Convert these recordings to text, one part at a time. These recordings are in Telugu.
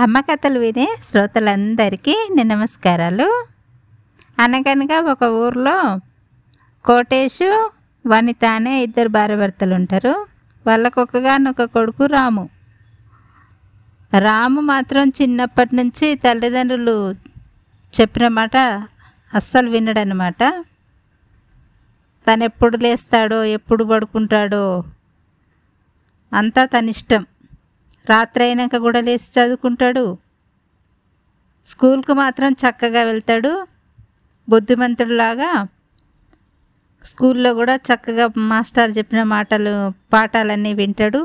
అమ్మ కథలు వినే శ్రోతలందరికీ నేను నమస్కారాలు. అనగనగా ఒక ఊర్లో కోటేషు వనిత అనే ఇద్దరు భార్యభర్తలు ఉంటారు వాళ్ళకొకగానొక కొడుకు రాము. రాము మాత్రం చిన్నప్పటి నుంచి తల్లిదండ్రులు చెప్పిన మాట అస్సలు వినడనమాట. తను ఎప్పుడు లేస్తాడో ఎప్పుడు పడుకుంటాడో అంతా తన ఇష్టం రాత్రి అయినాక కూడా లేచి చదువుకుంటాడు. స్కూల్కు మాత్రం చక్కగా వెళ్తాడు. బుద్ధిమంతుడిలాగా స్కూల్లో కూడా చక్కగా మాస్టర్ చెప్పిన మాటలు పాఠాలన్నీ వింటాడు.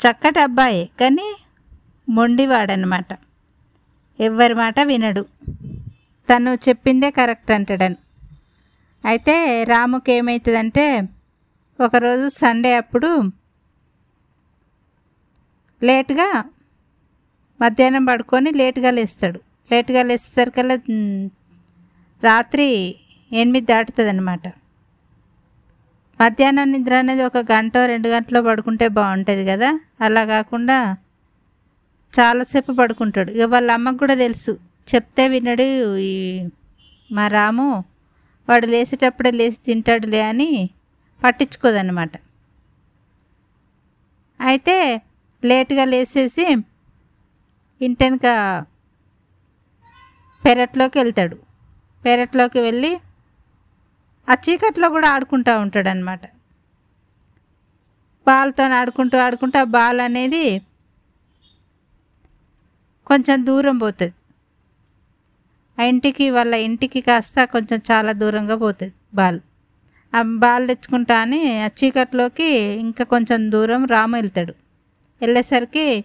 చక్కటి అబ్బాయి కానీ మొండివాడనమాట ఎవ్వరి మాట వినడు. తను చెప్పిందే కరెక్ట్ అంటాడని. అయితే రాముకి ఏమవుతుందంటే ఒకరోజు సండే అప్పుడు లేట్గా మధ్యాహ్నం పడుకొని లేట్గా లేస్తాడు. లేట్గా లేచేసరికల్లా రాత్రి ఎనిమిది దాటుతుంది అనమాట మధ్యాహ్నం నిద్ర అనేది ఒక గంట రెండు గంటలో పడుకుంటే బాగుంటుంది కదా. అలా కాకుండా చాలాసేపు పడుకుంటాడు. ఇక వాళ్ళ అమ్మకు కూడా తెలుసు. చెప్తే వినడు ఈ మా రాము. వాడు లేసేటప్పుడే లేచి తింటాడులే అని పట్టించుకోదన్నమాట. అయితే లేట్గా లేసేసి ఇంటెనక పెరట్లోకి వెళ్తాడు. పెరట్లోకి వెళ్ళి ఆ చీకట్లో కూడా ఆడుకుంటూ ఉంటాడు అనమాట బాల్తో ఆడుకుంటూ ఆడుకుంటూ ఆ బాల్ అనేది కొంచెం దూరం పోతుంది. ఆ ఇంటికి వాళ్ళ ఇంటికి కాస్త కొంచెం చాలా దూరంగా పోతుంది బాల్. ఆ బాల్ తెచ్చుకుంటా అని ఆ చీకట్లోకి ఇంకా కొంచెం దూరం రాము వెళ్తాడు. వెళ్ళేసరికి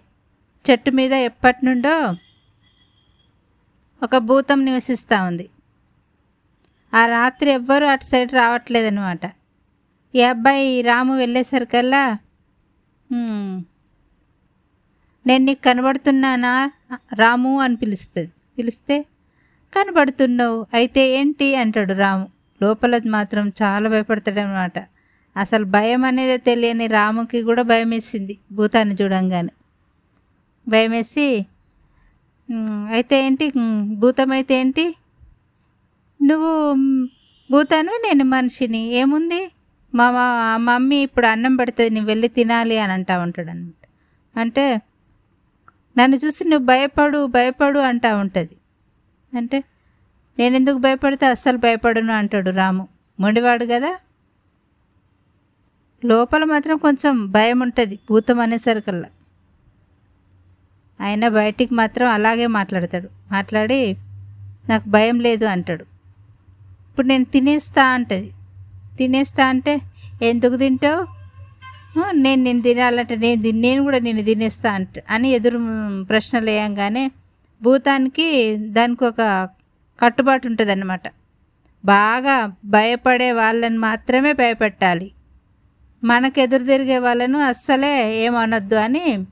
చెట్టు మీద ఎప్పటి నుండో ఒక భూతం నివసిస్తూ ఉంది. ఆ రాత్రి ఎవ్వరూ అటు సైడ్ రావట్లేదన్నమాట. ఈ అబ్బాయి రాము వెళ్ళేసరికల్లా నేను నీకు కనబడుతున్నానా రాము? అని పిలుస్తుంది. పిలిస్తే కనబడుతున్నావు అయితే ఏంటి? అంటాడు రాము. లోపల మాత్రం చాలా భయపడతాడనమాట అసలు భయం అనేది తెలియని రాముకి కూడా భయం వేసింది భూతాన్ని చూడంగానే. భయం వేసి అయితే ఏంటి? భూతం అయితే ఏంటి? నువ్వు భూతాను నేను మనిషిని. ఏముంది? మా మా మమ్మీ ఇప్పుడు అన్నం పెడుతుంది నువ్వు వెళ్ళి తినాలి అని అంటా ఉంటాడు అనమాట అంటే నన్ను చూసి నువ్వు భయపడు భయపడు అంటా ఉంటుంది. అంటే నేను ఎందుకు భయపడితే అస్సలు భయపడను అంటాడు రాము. మొండివాడు కదా. లోపల మాత్రం కొంచెం భయం ఉంటుంది భూతం అనేసరికల్లా అయినా బయటికి మాత్రం అలాగే మాట్లాడతాడు. మాట్లాడి నాకు భయం లేదు అంటాడు. ఇప్పుడు నేను తినేస్తా అంటది. తినేస్తా అంటే ఎందుకు తింటావు? నేను నేను తినాలంటే నేను నేను కూడా నేను తినేస్తా అంట అని ఎదురు ప్రశ్నలు వేయంగానే భూతానికి దానికి ఒక కట్టుబాటు ఉంటుంది బాగా భయపడే వాళ్ళని మాత్రమే భయపెట్టాలి. మనకు ఎదురు తిరిగే వాళ్ళను అస్సలే ఏమనొద్దు అని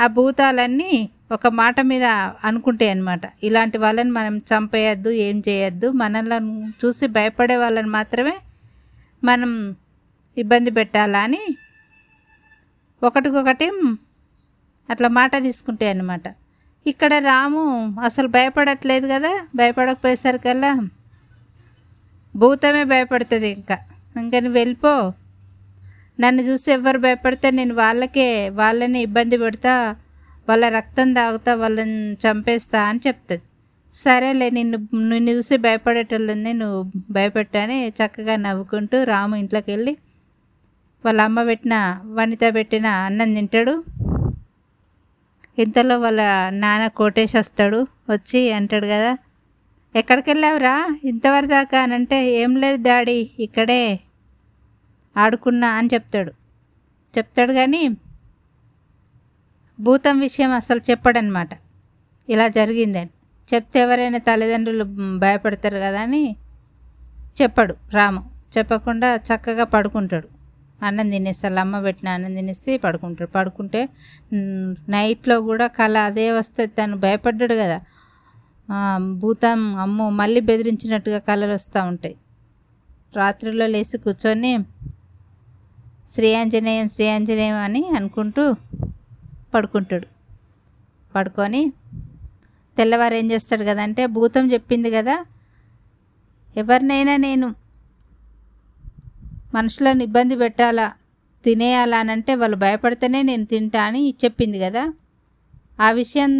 ఆ భూతాలన్నీ ఒక మాట మీద అనుకుంటాయి అనమాట ఇలాంటి వాళ్ళని మనం చంపేయద్దు ఏం చేయొద్దు. మనల్ని చూసి భయపడే వాళ్ళని మాత్రమే మనం ఇబ్బంది పెట్టాలా అని ఒకటికొకటి అట్లా మాట తీసుకుంటాయి అన్నమాట. ఇక్కడ రాము అసలు భయపడట్లేదు కదా భయపడకపోయేసరికల్లా భూతమే భయపడుతుంది ఇంకా. ఇంకా నువ్వు వెళ్ళిపో నన్ను చూసి ఎవరు భయపడితే నేను వాళ్ళకే వాళ్ళని ఇబ్బంది పెడతా వాళ్ళ రక్తం తాగుతా వాళ్ళని చంపేస్తా అని చెప్తుంది. సరేలే నిన్ను నిన్ను చూసి భయపడేటోళ్ళని నువ్వు భయపెట్టని చక్కగా నవ్వుకుంటూ రాము ఇంట్లోకి వెళ్ళి వాళ్ళ అమ్మ పెట్టిన వనిత పెట్టిన అన్నం తింటాడు. ఇంతలో వాళ్ళ నాన్న కోటేష్ వస్తాడు వచ్చి అంటాడు కదా ఎక్కడికి వెళ్ళావురా ఇంతవరకు దాకా అని అంటే ఏం లేదు డాడీ ఇక్కడే ఆడుకున్నా అని చెప్తాడు. చెప్తాడు కానీ భూతం విషయం అసలు చెప్పడనమాట. ఇలా జరిగిందని. చెప్తే ఎవరైనా తల్లిదండ్రులు భయపడతారు కదా అని చెప్పడు రాము. చెప్పకుండా చక్కగా పడుకుంటాడు. అన్నం తినేస్తాడు అమ్మ పెట్టిన అన్నం తినేసి పడుకుంటాడు. పడుకుంటే నైట్లో కూడా కళ అదే వస్తే తను భయపడ్డాడు కదా. భూతం అమ్మో మళ్ళీ బెదిరించినట్టుగా కళలు వస్తూ ఉంటాయి. రాత్రిలో లేచి కూర్చొని శ్రీ ఆంజనేయం శ్రీ ఆంజనేయం అని అనుకుంటూ పడుకుంటాడు. పడుకొని తెల్లవారు ఏం చేస్తాడు కదంటే భూతం చెప్పింది కదా ఎవరినైనా నేను మనుషులను ఇబ్బంది పెట్టాలా తినేయాలా అని అంటే వాళ్ళు భయపడితేనే నేను తింటా అని చెప్పింది కదా. ఆ విషయం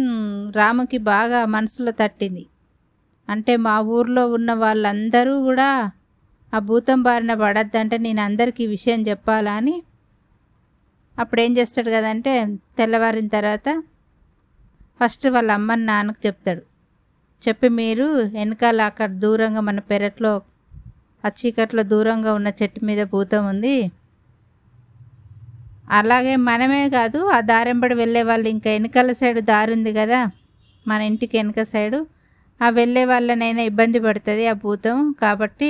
రాముకి బాగా మనసులో తట్టింది. అంటే మా ఊర్లో ఉన్న వాళ్ళందరూ కూడా ఆ భూతం బారిన పడద్దంటే నేను అందరికీ విషయం చెప్పాలా అని. అప్పుడు ఏం చేస్తాడు కదంటే తెల్లవారిన తర్వాత ఫస్ట్ వాళ్ళ అమ్మని నాన్నకు చెప్తాడు. చెప్పి మీరు వెనకాల అక్కడ దూరంగా మన పెరట్లో ఆ చీకట్లో దూరంగా ఉన్న చెట్టు మీద భూతం ఉంది. అలాగే మనమే కాదు ఆ దారెంబడి వెళ్ళే వాళ్ళు ఇంకా వెనకాల సైడ్ దారి ఉంది కదా మన ఇంటికి వెనక సైడు. ఆ వెళ్ళే వాళ్ళనైనా ఇబ్బంది పడుతుంది ఆ భూతం కాబట్టి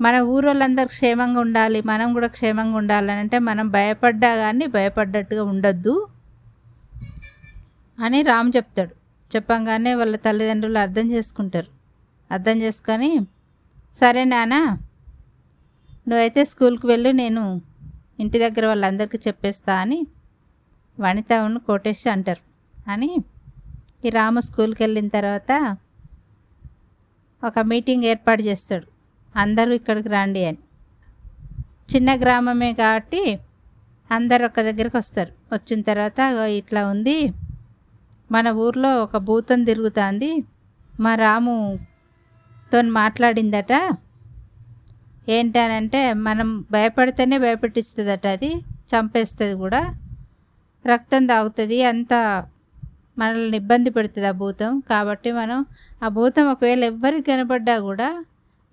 మన ఊరోళ్ళందరూ క్షేమంగా ఉండాలి మనం కూడా క్షేమంగా ఉండాలని అంటే మనం భయపడ్డా కానీ భయపడ్డట్టుగా ఉండొద్దు అని రామ్ చెప్తాడు. చెప్పంగానే వాళ్ళ తల్లిదండ్రులు అర్థం చేసుకుంటారు. అర్థం చేసుకొని సరే నాన్న నువ్వైతే స్కూల్కి వెళ్ళు నేను ఇంటి దగ్గర వాళ్ళందరికీ చెప్పేస్తా అని వనితను కోటేష్ అంటారు. అని ఈ రాము స్కూల్కి వెళ్ళిన తర్వాత ఒక మీటింగ్ ఏర్పాటు చేస్తాడు. అందరూ ఇక్కడికి రండి అని. చిన్న గ్రామమే కాబట్టి అందరు ఒక దగ్గరికి వస్తారు. వచ్చిన తర్వాత ఇట్లా ఉంది. మన ఊర్లో ఒక భూతం తిరుగుతుంది. మా రాముతో మాట్లాడిందట. ఏంటనంటే మనం భయపడితేనే భయపెట్టిస్తుందట అది. చంపేస్తుంది కూడా. రక్తం తాగుతుంది. అంత మనల్ని ఇబ్బంది పెడుతుంది ఆ భూతం. కాబట్టి మనం ఆ భూతం ఒకవేళ ఎవ్వరికి కనపడ్డా కూడా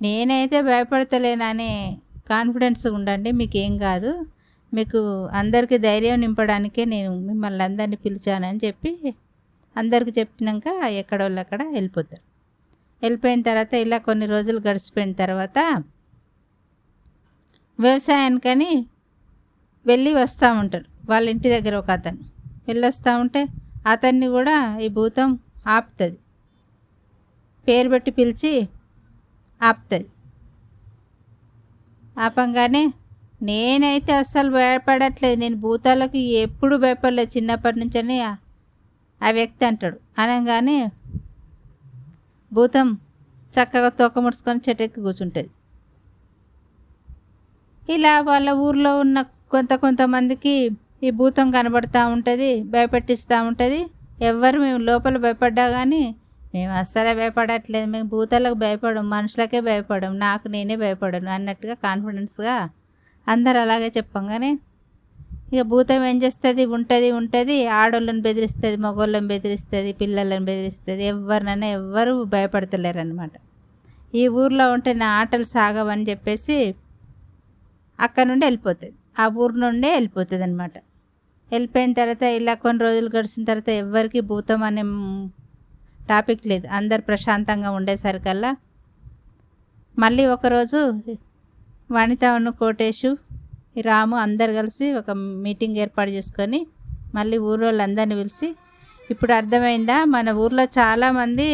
నేనైతే భయపడతలేననే కాన్ఫిడెన్స్ ఉండండి మీకు ఏం కాదు. మీకు అందరికీ ధైర్యం నింపడానికే నేను మిమ్మల్ని అందరినీ పిలిచానని చెప్పి అందరికి చెప్పినాక ఎక్కడోళ్ళు అక్కడ వెళ్ళిపోతారు. వెళ్ళిపోయిన తర్వాత ఇలా కొన్ని రోజులు గడిచిపోయిన తర్వాత వ్యవసాయానికని వెళ్ళి వస్తూ ఉంటాడు వాళ్ళ ఇంటి దగ్గర ఒక అతను. వెళ్ళొస్తూ ఉంటే అతన్ని కూడా ఈ భూతం ఆపుతుంది. పేరు పెట్టి పిలిచి ఆపుతుంది. ఆపంగానే నేనైతే అస్సలు భయపడట్లేదు. నేను భూతాలకి ఎప్పుడు భయపడలేదు చిన్నప్పటి నుంచని ఆ- ఆ వ్యక్తి అంటాడు. అనగానే భూతం చక్కగా తోక ముడుచుకొని చెట్టెక్కి కూర్చుంటుంది. ఇలా వాళ్ళ ఊర్లో ఉన్న కొంత కొంతమందికి ఈ భూతం కనబడుతూ ఉంటుంది భయపెట్టిస్తూ ఉంటుంది. ఎవ్వరు మేము లోపల భయపడ్డా కానీ మేము అస్సలే భయపడట్లేదు. మేము భూతాలకు భయపడం మనుషులకే భయపడం నాకు నేనే భయపడను అన్నట్టుగా కాన్ఫిడెన్స్గా అందరు అలాగే చెప్పంగానే ఇక భూతం ఏం చేస్తుంది? ఉంటుంది ఉంటుంది. ఆడోళ్ళని బెదిరిస్తుంది మగోళ్ళని బెదిరిస్తుంది పిల్లలను బెదిరిస్తుంది. ఎవరినైనా ఎవ్వరు భయపడతలేరు అనమాట ఈ ఊర్లో ఉంటే నా ఆటలు సాగవని చెప్పేసి అక్కడ నుండి వెళ్ళిపోతుంది. ఆ ఊరు నుండే వెళ్ళిపోతుంది అనమాట వెళ్ళిపోయిన తర్వాత ఇలా కొన్ని రోజులు గడిచిన తర్వాత ఎవరికి భూతం అనే టాపిక్ లేదు. అందరు ప్రశాంతంగా ఉండేసరికల్లా మళ్ళీ ఒకరోజు వనిత ఉన్న కోటేషు రాము అందరు కలిసి ఒక మీటింగ్ ఏర్పాటు చేసుకొని మళ్ళీ ఊరు వాళ్ళందరినీ పిలిచి ఇప్పుడు అర్థమైందా? మన ఊర్లో చాలామంది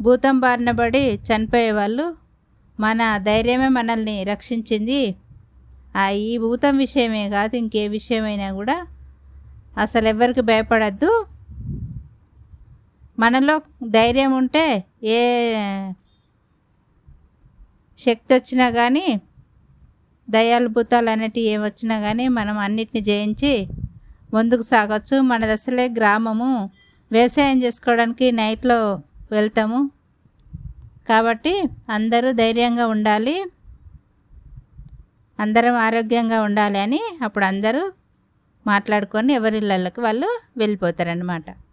భూతం బారిన పడి చనిపోయేవాళ్ళు. మన ధైర్యమే మనల్ని రక్షించింది. ఆ ఈ భూతం విషయమే కాదు ఇంకే విషయమైనా కూడా అసలు ఎవరికి భయపడద్దు. మనలో ధైర్యం ఉంటే ఏ శక్తి వచ్చినా కానీ దయాలు భూతాలు అనేటివి ఏమి వచ్చినా కానీ మనం అన్నిటిని జయించి ముందుకు సాగొచ్చు. మన అసలే గ్రామము. వ్యవసాయం చేసుకోవడానికి నైట్లో వెళ్తాము. కాబట్టి అందరూ ధైర్యంగా ఉండాలి. అందరం ఆరోగ్యంగా ఉండాలి అని అప్పుడు అందరూ మాట్లాడుకొని ఎవరిళ్ళకి వాళ్ళు వెళ్ళిపోతారనమాట